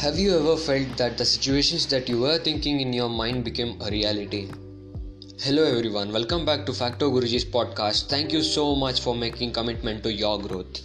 Have you ever felt that the situations that you were thinking in your mind became a reality? Hello everyone, welcome back to Facto Guruji's podcast. Thank you so much for making commitment to your growth.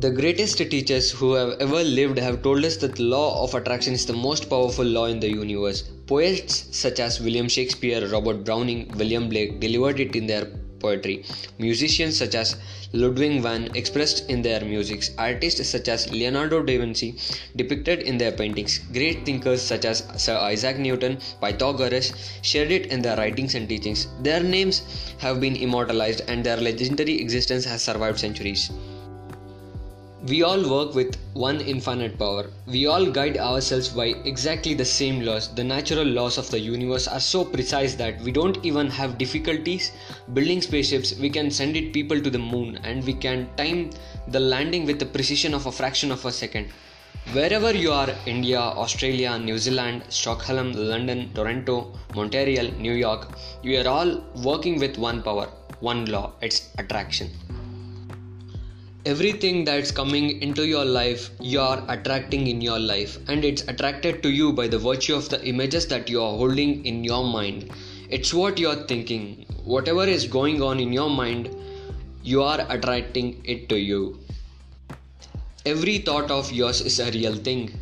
The greatest teachers who have ever lived have told us that the law of attraction is the most powerful law in the universe. Poets such as William Shakespeare, Robert Browning, William Blake delivered it in their poetry. Musicians such as Ludwig van expressed in their music. Artists such as Leonardo da Vinci depicted in their paintings. Great thinkers such as Sir Isaac Newton, Pythagoras shared it in their writings and teachings. Their names have been immortalized and their legendary existence has survived centuries. We all work with one infinite power. We all guide ourselves by exactly the same laws. The natural laws of the universe are so precise that we don't even have difficulties building spaceships. We can send it people to the moon and we can time the landing with the precision of a fraction of a second. Wherever you are India, Australia, New Zealand, Stockholm, London, Toronto, Montreal, New York you are all working with one power, one law it's attraction everything that's coming into your life you are attracting in your life. And it's attracted to you by the virtue of the images that you are holding in your mind. It's what you're thinking. Whatever is going on in your mind you are attracting it to you. Every thought of yours is a real thing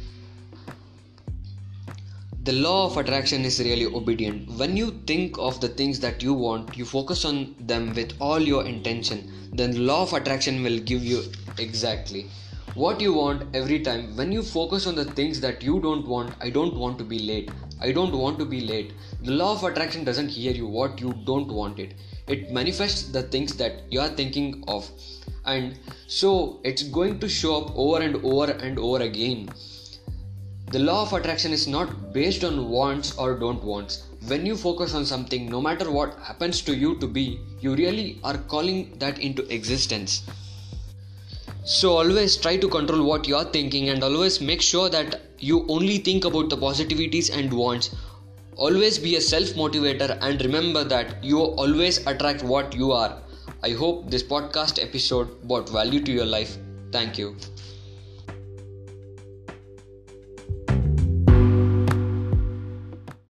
the law of attraction is really obedient. When you think of the things that you want, you focus on them with all your intention, then the law of attraction will give you exactly what you want every time. When you focus on the things that you don't want, I don't want to be late. I don't want to be late. The law of attraction doesn't hear you what you don't want it. It manifests the things that you are thinking of. And so it's going to show up over and over and over again the law of attraction is not based on wants or don't wants. When you focus on something, no matter what happens to you to be, you really are calling that into existence. So always try to control what you are thinking and always make sure that you only think about the positivities and wants. Always be a self motivator and remember that you always attract what you are. I hope this podcast episode brought value to your life. Thank you.